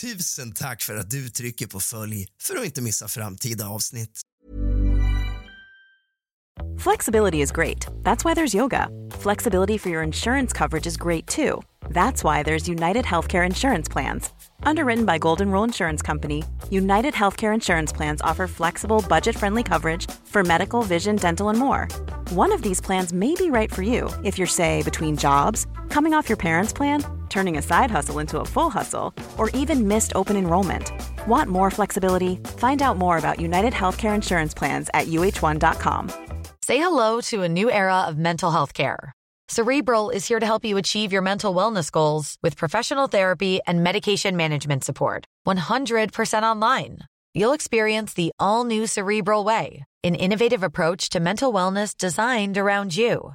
Tusen tack för att du trycker på följ för att inte missa framtida avsnitt. Flexibility is great. That's why there's yoga. Flexibility for your insurance coverage is great too. That's why there's United Healthcare Insurance Plans. Underwritten by Golden Rule Insurance Company, United Healthcare Insurance Plans offer flexible, budget friendly coverage for medical, vision, dental, and more. One of these plans may be right for you if you're, say, between jobs, coming off your parents' plan, turning a side hustle into a full hustle, or even missed open enrollment. Want more flexibility? Find out more about United Healthcare Insurance Plans at uh1.com. Say hello to a new era of mental health care. Cerebral is here to help you achieve your mental wellness goals with professional therapy and medication management support. 100% online. You'll experience the all new Cerebral Way, an innovative approach to mental wellness designed around you.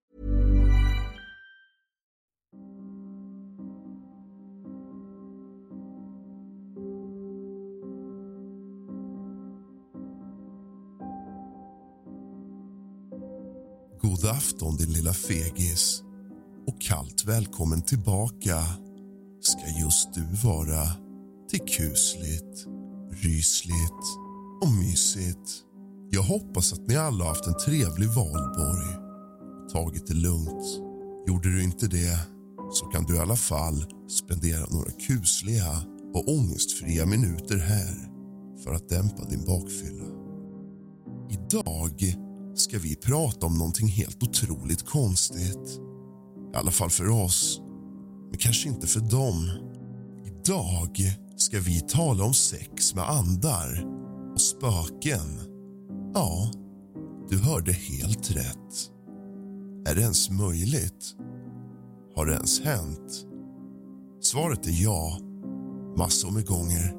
God afton din lilla fegis och kallt välkommen tillbaka ska just du vara till kusligt, rysligt och mysigt. Jag hoppas att ni alla haft en trevlig valborg och tagit det lugnt. Gjorde du inte det så kan du i alla fall spendera några kusliga och ångestfria minuter här för att dämpa din bakfylla. Idag ska vi prata om någonting helt otroligt konstigt. I alla fall för oss, men kanske inte för dem. Idag ska vi tala om sex med andar och spöken. Ja, du hörde helt rätt. Är det ens möjligt? Har det ens hänt? Svaret är ja, massor med gånger.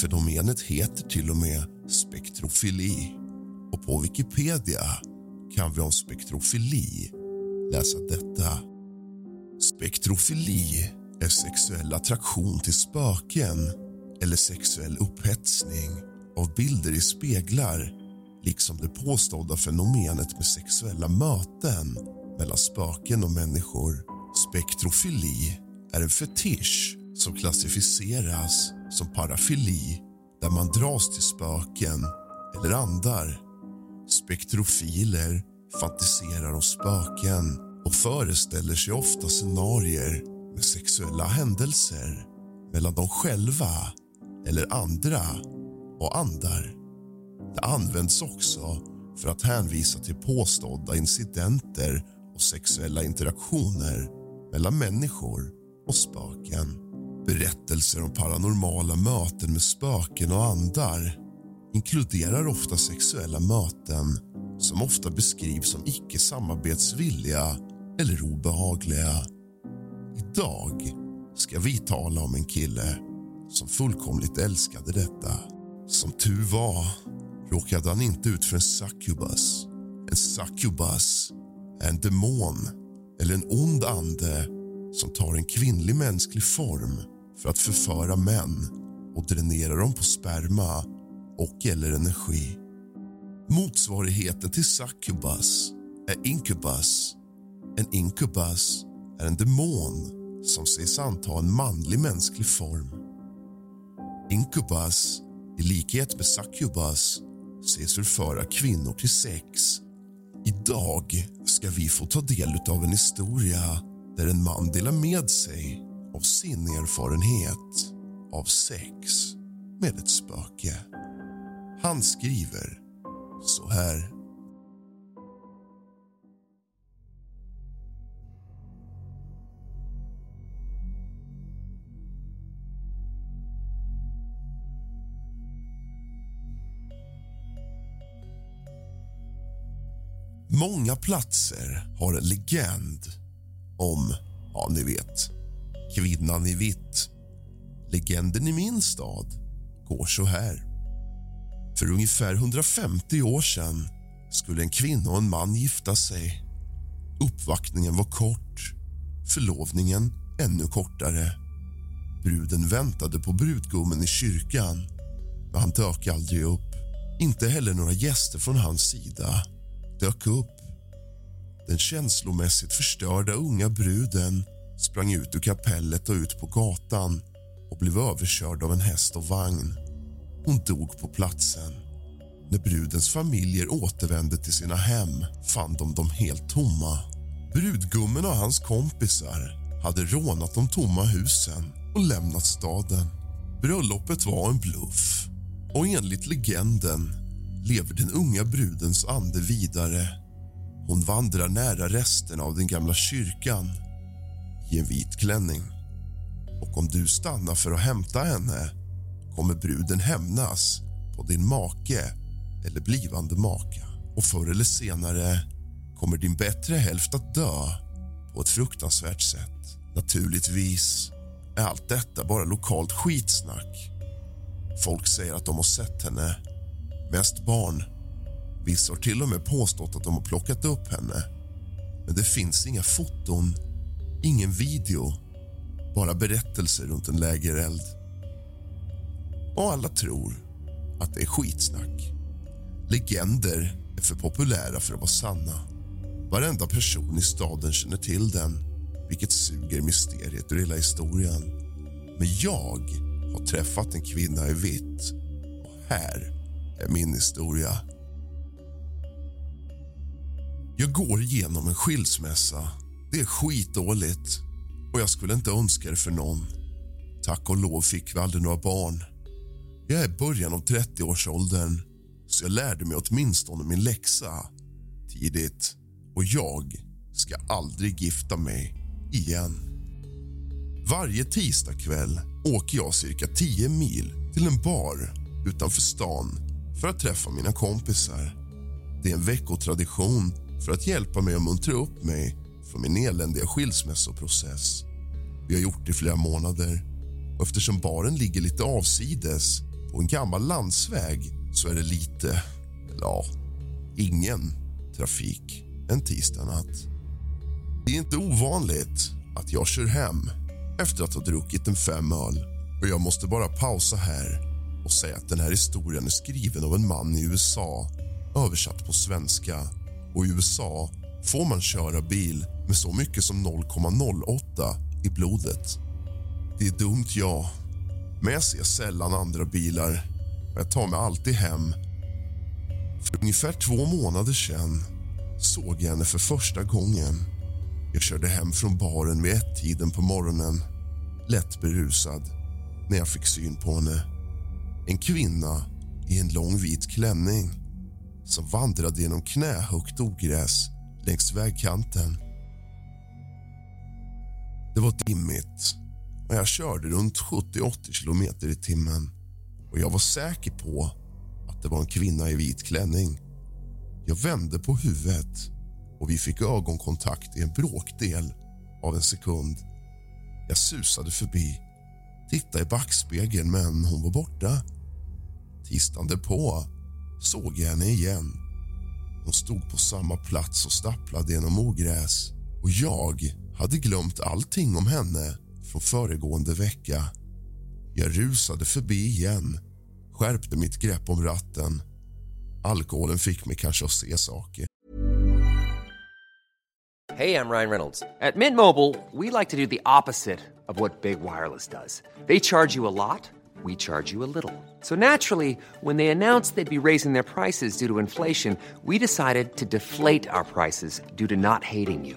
Fenomenet heter till och med spektrofili och på Wikipedia kan vi om spektrofili läsa detta. Spektrofili är sexuell attraktion till spöken eller sexuell upphetsning av bilder i speglar liksom det påstådda fenomenet med sexuella möten mellan spöken och människor. Spektrofili är en fetisch som klassificeras som parafili där man dras till spöken eller andar. Spektrofiler fantiserar om spöken och föreställer sig ofta scenarier med sexuella händelser mellan dem själva eller andra och andar. Det används också för att hänvisa till påstådda incidenter och sexuella interaktioner mellan människor och spöken. Berättelser om paranormala möten med spöken och andar inkluderar ofta sexuella möten som ofta beskrivs som icke samarbetsvilliga eller obehagliga. Idag ska vi tala om en kille som fullkomligt älskade detta. Som tur var råkade han inte ut för en succubus. En succubus är en demon eller en ond ande som tar en kvinnlig mänsklig form för att förföra män och dränera dem på sperma och eller energi. Motsvarigheten till succubus är incubus. En incubus är en demon som sägs anta en manlig mänsklig form. Incubus, i likhet med succubus, sägs förföra kvinnor till sex. Idag ska vi få ta del av en historia där en man delar med sig av sin erfarenhet av sex med ett spöke. Han skriver så här. Många platser har en legend om, ja ni vet, kvinnan i vitt. Legenden i min stad går så här. För ungefär 150 år sedan skulle en kvinna och en man gifta sig. Uppvaktningen var kort, förlovningen ännu kortare. Bruden väntade på brudgummen i kyrkan, men han dök aldrig upp. Inte heller några gäster från hans sida dök upp. Den känslomässigt förstörda unga bruden sprang ut ur kapellet och ut på gatan och blev överkörd av en häst och vagn. Hon dog på platsen. När brudens familjer återvände till sina hem fann de dem helt tomma. Brudgummen och hans kompisar hade rånat de tomma husen och lämnat staden. Bröllopet var en bluff och enligt legenden lever den unga brudens ande vidare. Hon vandrar nära resterna av den gamla kyrkan i en vit klänning. Och om du stannar för att hämta henne kommer bruden hämnas på din make eller blivande maka. Och förr eller senare kommer din bättre hälft att dö på ett fruktansvärt sätt. Naturligtvis är allt detta bara lokalt skitsnack. Folk säger att de har sett henne. Mest barn. Vissa har till och med påstått att de har plockat upp henne. Men det finns inga foton, ingen video bara berättelser runt en lägereld. Och alla tror att det är skitsnack. Legender är för populära för att vara sanna. Varenda person i staden känner till den vilket suger mysteriet ur hela historien. Men jag har träffat en kvinna i vitt och här är min historia. Jag går igenom en skilsmässa. Det är skitdåligt och jag skulle inte önska det för någon. Tack och lov fick vi aldrig några barn. Jag är i början av 30-årsåldern så jag lärde mig åtminstone min läxa tidigt. Och jag ska aldrig gifta mig igen. Varje tisdagkväll åker jag cirka 10 mil till en bar utanför stan för att träffa mina kompisar. Det är en veckotradition för att hjälpa mig att muntra upp mig från min eländiga skilsmässoprocess. Vi har gjort det i flera månader och eftersom baren ligger lite avsides på en gammal landsväg så är det lite, eller ja, ingen trafik en tisdagnatt. Det är inte ovanligt att jag kör hem efter att ha druckit en fem öl och jag måste bara pausa här och säga att den här historien är skriven av en man i USA översatt på svenska. Och I USA får man köra bil med så mycket som 0,08 i blodet. Det är dumt, ja, men jag ser sällan andra bilar och jag tar mig alltid hem. För ungefär två månader sen såg jag henne för första gången. Jag körde hem från baren vid ett-tiden på morgonen lätt berusad när jag fick syn på henne. En kvinna i en lång vit klänning som vandrade genom knähögt ogräs längs vägkanten. Det var dimmigt men jag körde runt 70-80 kilometer i timmen och jag var säker på att det var en kvinna i vit klänning. Jag vände på huvudet och vi fick ögonkontakt i en bråkdel av en sekund. Jag susade förbi, tittade i backspegeln, men hon var borta. Tisdagen på såg jag henne igen. Hon stod på samma plats och stapplade genom ogräs och jag hade glömt allting om henne från föregående vecka. Jag rusade förbi igen, skärpte mitt grepp om ratten. Alkoholen fick mig kanske att se saker. Hej, jag Ryan Reynolds. På Mint Mobile, we like to do the opposite of what Big Wireless does. They charge you a lot, we charge you a little. So naturally, when they announced they'd be raising their prices due to inflation, we decided to deflate our prices due to not hating you.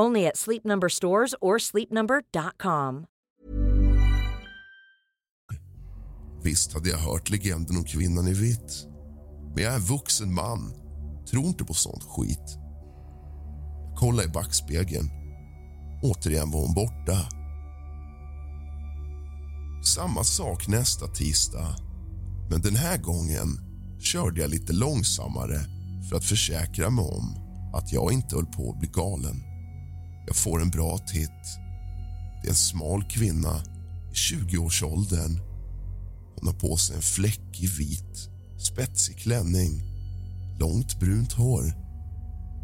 Only at Sleep Number stores or sleepnumber.com. Visst hade jag hört legenden om kvinnan i vitt. Men jag är en vuxen man. Tror inte på sånt skit. Jag kollade i backspegeln. Återigen var hon borta. Samma sak nästa tisdag. Men den här gången körde jag lite långsammare för att försäkra mig om att jag inte höll på att bli galen. Jag får en bra titt. Det är en smal kvinna i 20-årsåldern. Hon har på sig en fläckig vit, spetsig klänning långt brunt hår,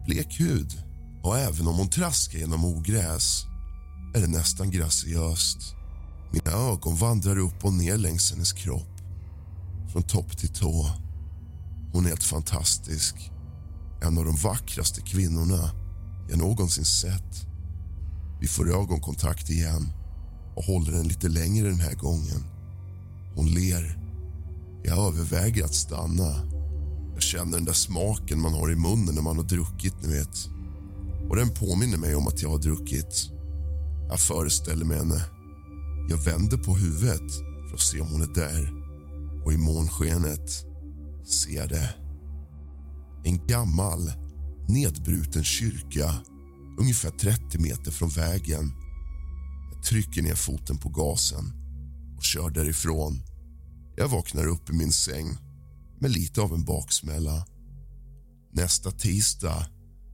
blek hud och även om hon traskar genom ogräs är det nästan graciöst. Mina ögon vandrar upp och ner längs hennes kropp, från topp till tå. Hon är helt fantastisk. En av de vackraste kvinnorna jag någonsin sett. Vi får ögonkontakt igen och håller den lite längre den här gången. Hon ler. Jag överväger att stanna. Jag känner den där smaken man har i munnen när man har druckit, ni vet. Och den påminner mig om att jag har druckit. Jag föreställer mig henne. Jag vänder på huvudet för att se om hon är där. Och i månskenet ser jag det. En gammal, nedbruten kyrka ungefär 30 meter från vägen. Jag trycker ner foten på gasen och kör därifrån. Jag vaknar upp i min säng med lite av en baksmälla. Nästa tisdag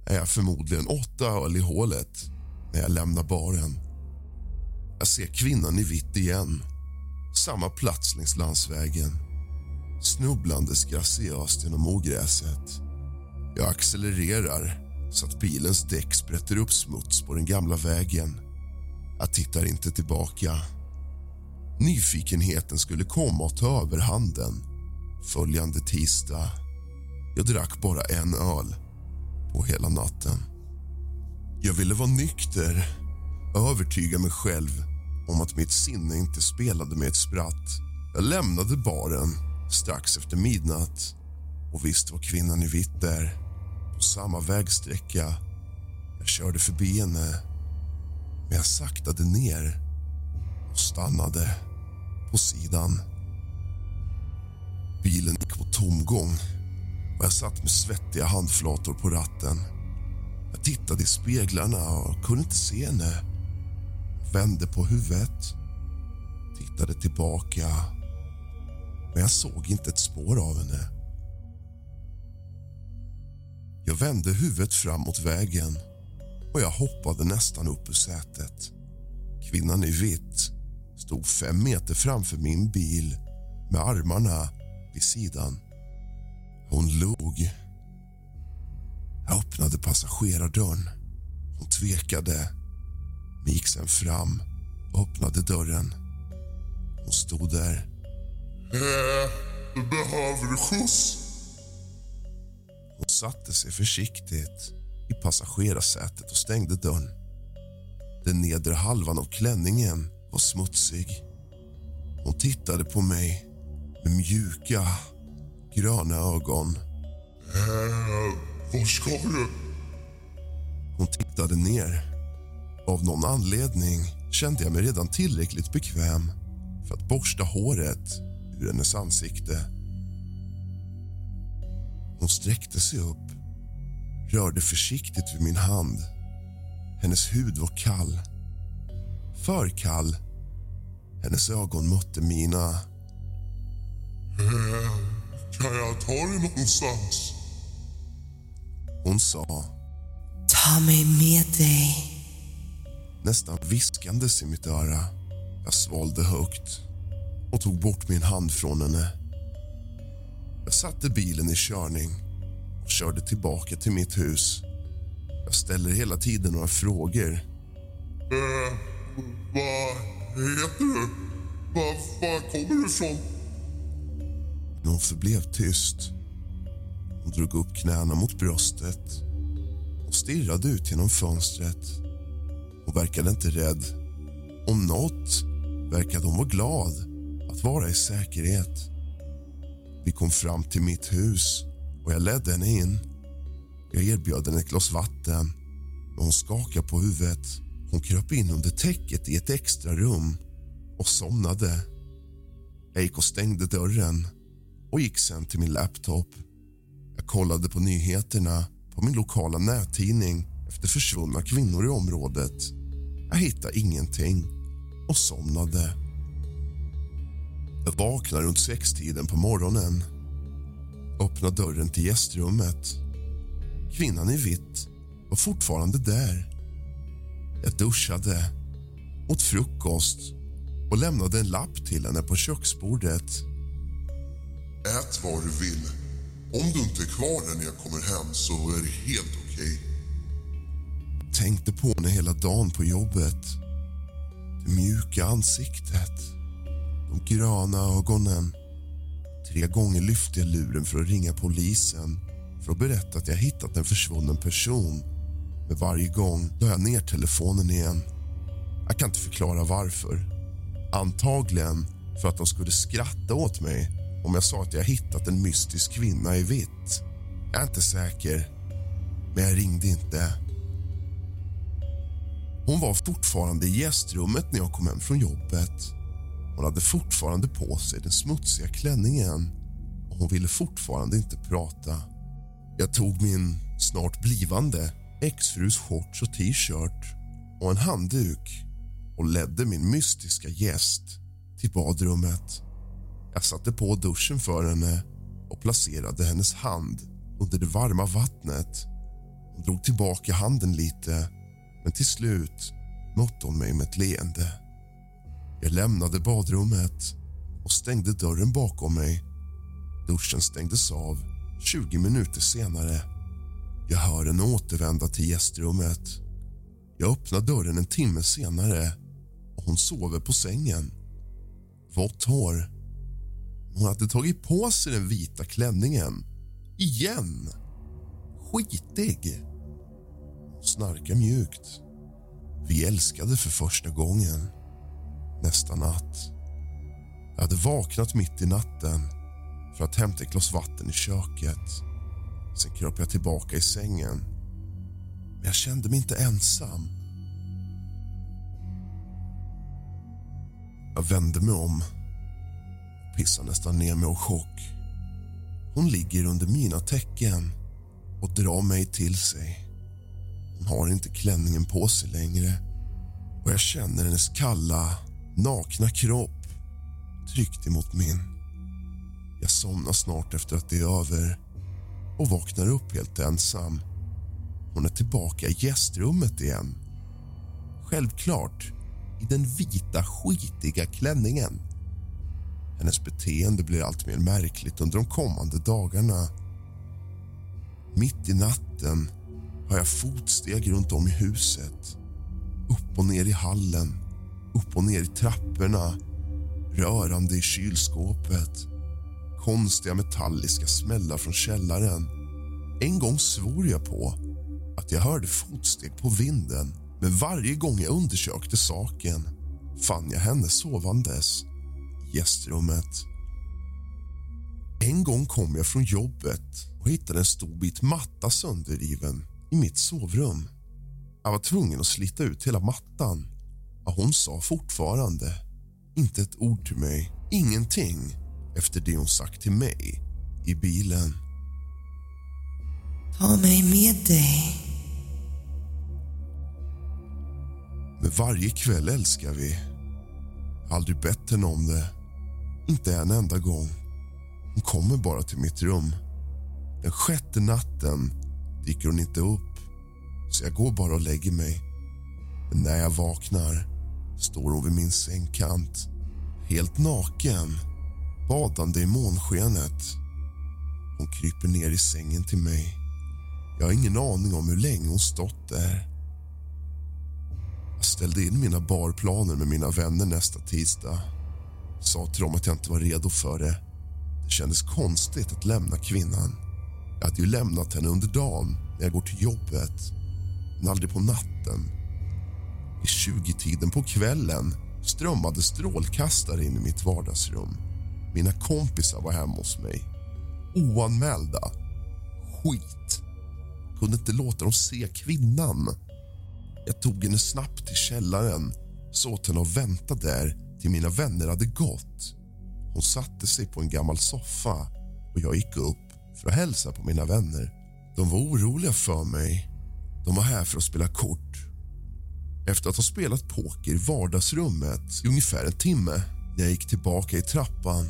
är jag förmodligen åtta öl i hålet när jag lämnar baren. Jag ser kvinnan i vitt igen. Samma plats längs landsvägen. Snubblandes graciöst genom ogräset. Jag accelererar så att bilens däck sprätter upp smuts på den gamla vägen. Jag tittar inte tillbaka. Nyfikenheten skulle komma och ta över handen följande tisdag. Jag drack bara en öl på hela natten. Jag ville vara nykter, övertyga mig själv om att mitt sinne inte spelade med ett spratt. Jag lämnade baren strax efter midnatt och visst var kvinnan i vitt där samma vägsträcka. Jag körde förbi henne, men jag saktade ner och stannade på sidan. Bilen gick på tomgång och jag satt med svettiga handflator på ratten. Jag tittade i speglarna och kunde inte se henne. Jag vände på huvudet, tittade tillbaka men jag såg inte ett spår av henne. Jag vände huvudet fram mot vägen och jag hoppade nästan upp ur sätet. Kvinnan i vitt stod fem meter framför min bil med armarna vid sidan. Hon log. Jag öppnade passagerardörren. Hon tvekade, men gick sen fram och öppnade dörren. Hon stod där. Äh, behöver du skjuts? Satte sig försiktigt i passagerarsätet och stängde dörren. Den nedre halvan av klänningen var smutsig. Hon tittade på mig med mjuka, gröna ögon. Äh, var ska du? Hon tittade ner. Av någon anledning kände jag mig redan tillräckligt bekväm för att borsta håret ur hennes ansikte. Hon sträckte sig upp, rörde försiktigt vid min hand. Hennes hud var kall. För kall. Hennes ögon mötte mina. Kan jag ta dig någonstans? Hon sa, Ta mig med dig. nästan viskandes i mitt öra. Jag svalde högt och tog bort min hand från henne. Jag satte bilen i körning och körde tillbaka till mitt hus. Jag ställer hela tiden några frågor. Eh, vad heter du? Var, var kommer du ifrån? Men hon förblev tyst. Hon drog upp knäna mot bröstet och stirrade ut genom fönstret. Hon verkade inte rädd. Om nåt verkade hon vara glad att vara i säkerhet. Vi kom fram till mitt hus och jag ledde henne in. Jag erbjöd henne ett glas vatten, men hon skakade på huvudet. Hon kröp in under täcket i ett extra rum och somnade. Jag gick och stängde dörren och gick sen till min laptop. Jag kollade på nyheterna på min lokala nättidning efter försvunna kvinnor i området. Jag hittade ingenting och somnade. Jag vaknade runt sextiden på morgonen. Öppnade dörren till gästrummet. Kvinnan i vitt var fortfarande där. Jag duschade, åt frukost och lämnade en lapp till henne på köksbordet. Ät vad du vill. Om du inte är kvar när jag kommer hem så är det helt okej. Tänkte på henne hela dagen på jobbet. Det mjuka ansiktet, de gröna ögonen. Tre gånger lyfte jag luren för att ringa polisen för att berätta att jag hittat en försvunnen person. Men varje gång la jag ner telefonen igen. Jag kan inte förklara varför. Antagligen för att de skulle skratta åt mig om jag sa att jag hittat en mystisk kvinna i vitt. Jag är inte säker, men jag ringde inte. Hon var fortfarande i gästrummet när jag kom hem från jobbet. Hon hade fortfarande på sig den smutsiga klänningen och hon ville fortfarande inte prata. Jag tog min snart blivande exfrus shorts och t-shirt och en handduk och ledde min mystiska gäst till badrummet. Jag satte på duschen för henne och placerade hennes hand under det varma vattnet. Hon drog tillbaka handen lite, men till slut mötte hon mig med ett leende. Jag lämnade badrummet och stängde dörren bakom mig. Duschen stängdes av 20 minuter senare. Jag hör henne återvända till gästrummet. Jag öppnar dörren en timme senare och hon sover på sängen. Vått hår. Hon hade tagit på sig den vita klänningen. Igen! Skitig. Hon snarkar mjukt. Vi älskade för första gången. Nästa natt. Jag hade vaknat mitt i natten för att hämta ett glas vatten i köket. Sen kröp jag tillbaka i sängen. Men jag kände mig inte ensam. Jag vände mig om och pissade nästan ner mig av chock. Hon ligger under mina täcken och drar mig till sig. Hon har inte klänningen på sig längre och jag känner hennes kalla, nakna kropp tryckt emot min. Jag somnar snart efter att det är över och vaknar upp helt ensam. Hon är tillbaka i gästrummet igen. Självklart i den vita, skitiga klänningen. Hennes beteende blir allt mer märkligt under de kommande dagarna. Mitt i natten har jag fotsteg runt om i huset. Upp och ner i hallen, upp och ner i trapporna rörande i kylskåpet konstiga metalliska smällar från källaren. En gång svor jag på att jag hörde fotsteg på vinden men varje gång jag undersökte saken fann jag henne sovandes i gästrummet. En gång kom jag från jobbet och hittade en stor bit matta sönderriven i mitt sovrum. Jag var tvungen att slita ut hela mattan. Hon sa fortfarande inte ett ord till mig, ingenting efter det hon sagt till mig i bilen. Ta mig med dig. Men varje kväll älskar vi. Aldrig bett henne om det. Inte en enda gång. Hon kommer bara till mitt rum. Den sjätte natten dyker hon inte upp så jag går bara och lägger mig. Men när jag vaknar står hon vid min sängkant helt naken badande i månskenet. Hon kryper ner i sängen till mig. Jag har ingen aning om hur länge hon stått där. Jag ställde in mina barplaner med mina vänner nästa tisdag. Sa till dem att jag inte var redo för det. Det kändes konstigt att lämna kvinnan. Jag hade ju lämnat henne under dagen när jag går till jobbet, men aldrig på natten. I 20-tiden på kvällen strömmade strålkastare in i mitt vardagsrum. Mina kompisar var hemma hos mig. Oanmälda. Skit. Kunde inte låta dem se kvinnan. Jag tog henne snabbt till källaren, så åt henne att vänta där till mina vänner hade gått. Hon satte sig på en gammal soffa och jag gick upp för att hälsa på mina vänner. De var oroliga för mig. De var här för att spela kort. Efter att ha spelat poker i vardagsrummet i ungefär en timme när jag gick tillbaka i trappan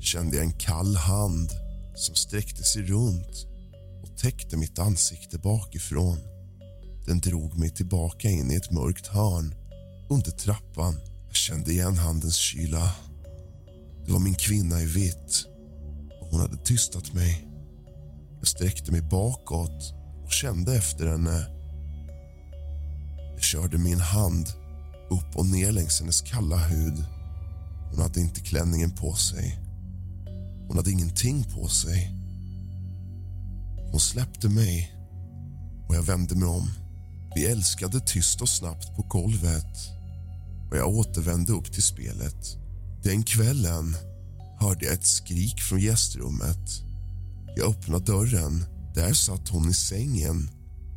kände jag en kall hand som sträckte sig runt och täckte mitt ansikte bakifrån. Den drog mig tillbaka in i ett mörkt hörn under trappan. Jag kände igen handens kyla. Det var min kvinna i vitt och hon hade tystat mig. Jag sträckte mig bakåt och kände efter henne. Jag körde min hand upp och ner längs hennes kalla hud. Hon hade inte klänningen på sig. Hon hade ingenting på sig. Hon släppte mig och jag vände mig om. Vi älskade tyst och snabbt på golvet och jag återvände upp till spelet. Den kvällen hörde jag ett skrik från gästrummet. Jag öppnade dörren. Där satt hon i sängen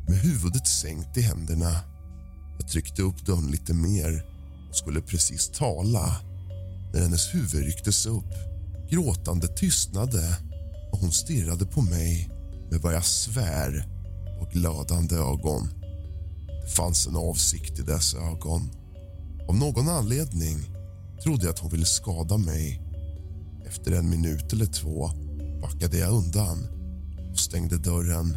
med huvudet sänkt i händerna. Jag tryckte upp dörren lite mer och skulle precis tala när hennes huvud rycktes upp. Gråtande tystnade och hon stirrade på mig med vad jag svär och glödande ögon. Det fanns en avsikt i dessa ögon. Av någon anledning trodde jag att hon ville skada mig. Efter en minut eller två backade jag undan och stängde dörren.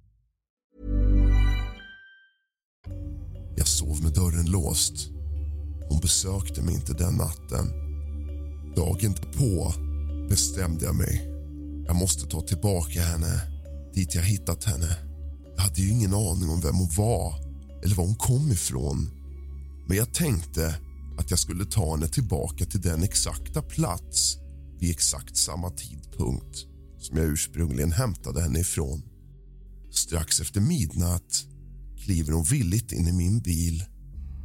Jag sov med dörren låst. Hon besökte mig inte den natten. Dagen på bestämde jag mig. Jag måste ta tillbaka henne dit jag hittat henne. Jag hade ju ingen aning om vem hon var eller var hon kom ifrån. Men jag tänkte att jag skulle ta henne tillbaka till den exakta plats vid exakt samma tidpunkt som jag ursprungligen hämtade henne ifrån. Strax efter midnatt kliver hon villigt in i min bil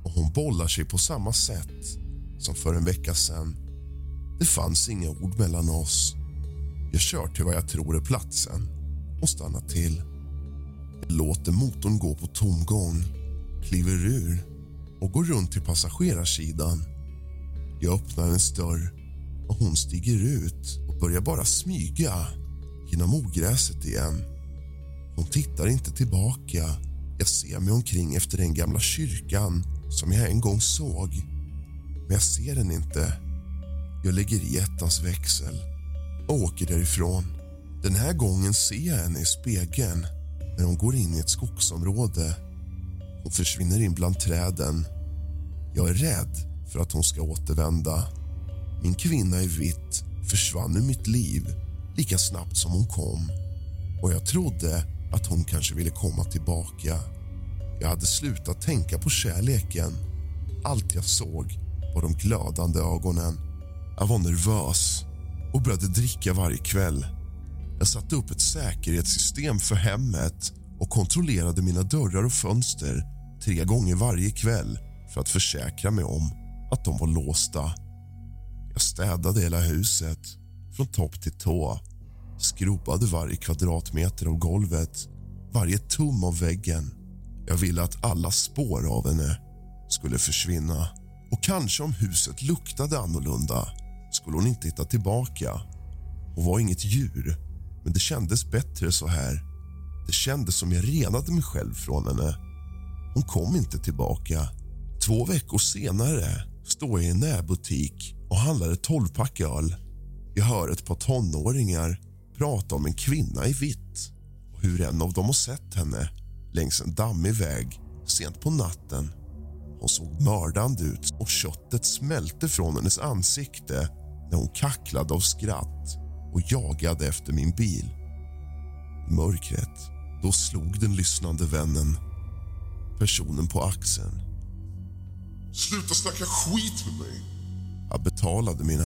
och hon bollar sig på samma sätt som för en vecka sen. Det fanns inga ord mellan oss. Jag kör till vad jag tror är platsen och stannar till. Jag låter motorn gå på tomgång, kliver ur och går runt till passagerarsidan. Jag öppnar hennes dörr och hon stiger ut och börjar bara smyga genom ogräset igen. Hon tittar inte tillbaka. Jag ser mig omkring efter den gamla kyrkan som jag en gång såg. Men jag ser den inte. Jag lägger i ettans växel och åker därifrån. Den här gången ser jag henne i spegeln när hon går in i ett skogsområde. Hon försvinner in bland träden. Jag är rädd för att hon ska återvända. Min kvinna i vitt försvann ur mitt liv lika snabbt som hon kom. Och jag trodde att hon kanske ville komma tillbaka. Jag hade slutat tänka på kärleken. Allt jag såg var de glödande ögonen. Jag var nervös och började dricka varje kväll. Jag satte upp ett säkerhetssystem för hemmet och kontrollerade mina dörrar och fönster tre gånger varje kväll för att försäkra mig om att de var låsta. Jag städade hela huset från topp till tå Skropade varje kvadratmeter av golvet, varje tum av väggen. Jag ville att alla spår av henne skulle försvinna. Och kanske om huset luktade annorlunda skulle hon inte hitta tillbaka. Hon var inget djur, men det kändes bättre så här. Det kändes som jag renade mig själv från henne. Hon kom inte tillbaka. Två veckor senare står jag i en närbutik och handlar ett tolvpack öl. Jag hör ett par tonåringar prata om en kvinna i vitt och hur en av dem har sett henne längs en dammig väg sent på natten. Hon såg mördande ut och köttet smälte från hennes ansikte när hon kacklade av skratt och jagade efter min bil. I mörkret då slog den lyssnande vännen personen på axeln. Sluta snacka skit med mig. Jag betalade mina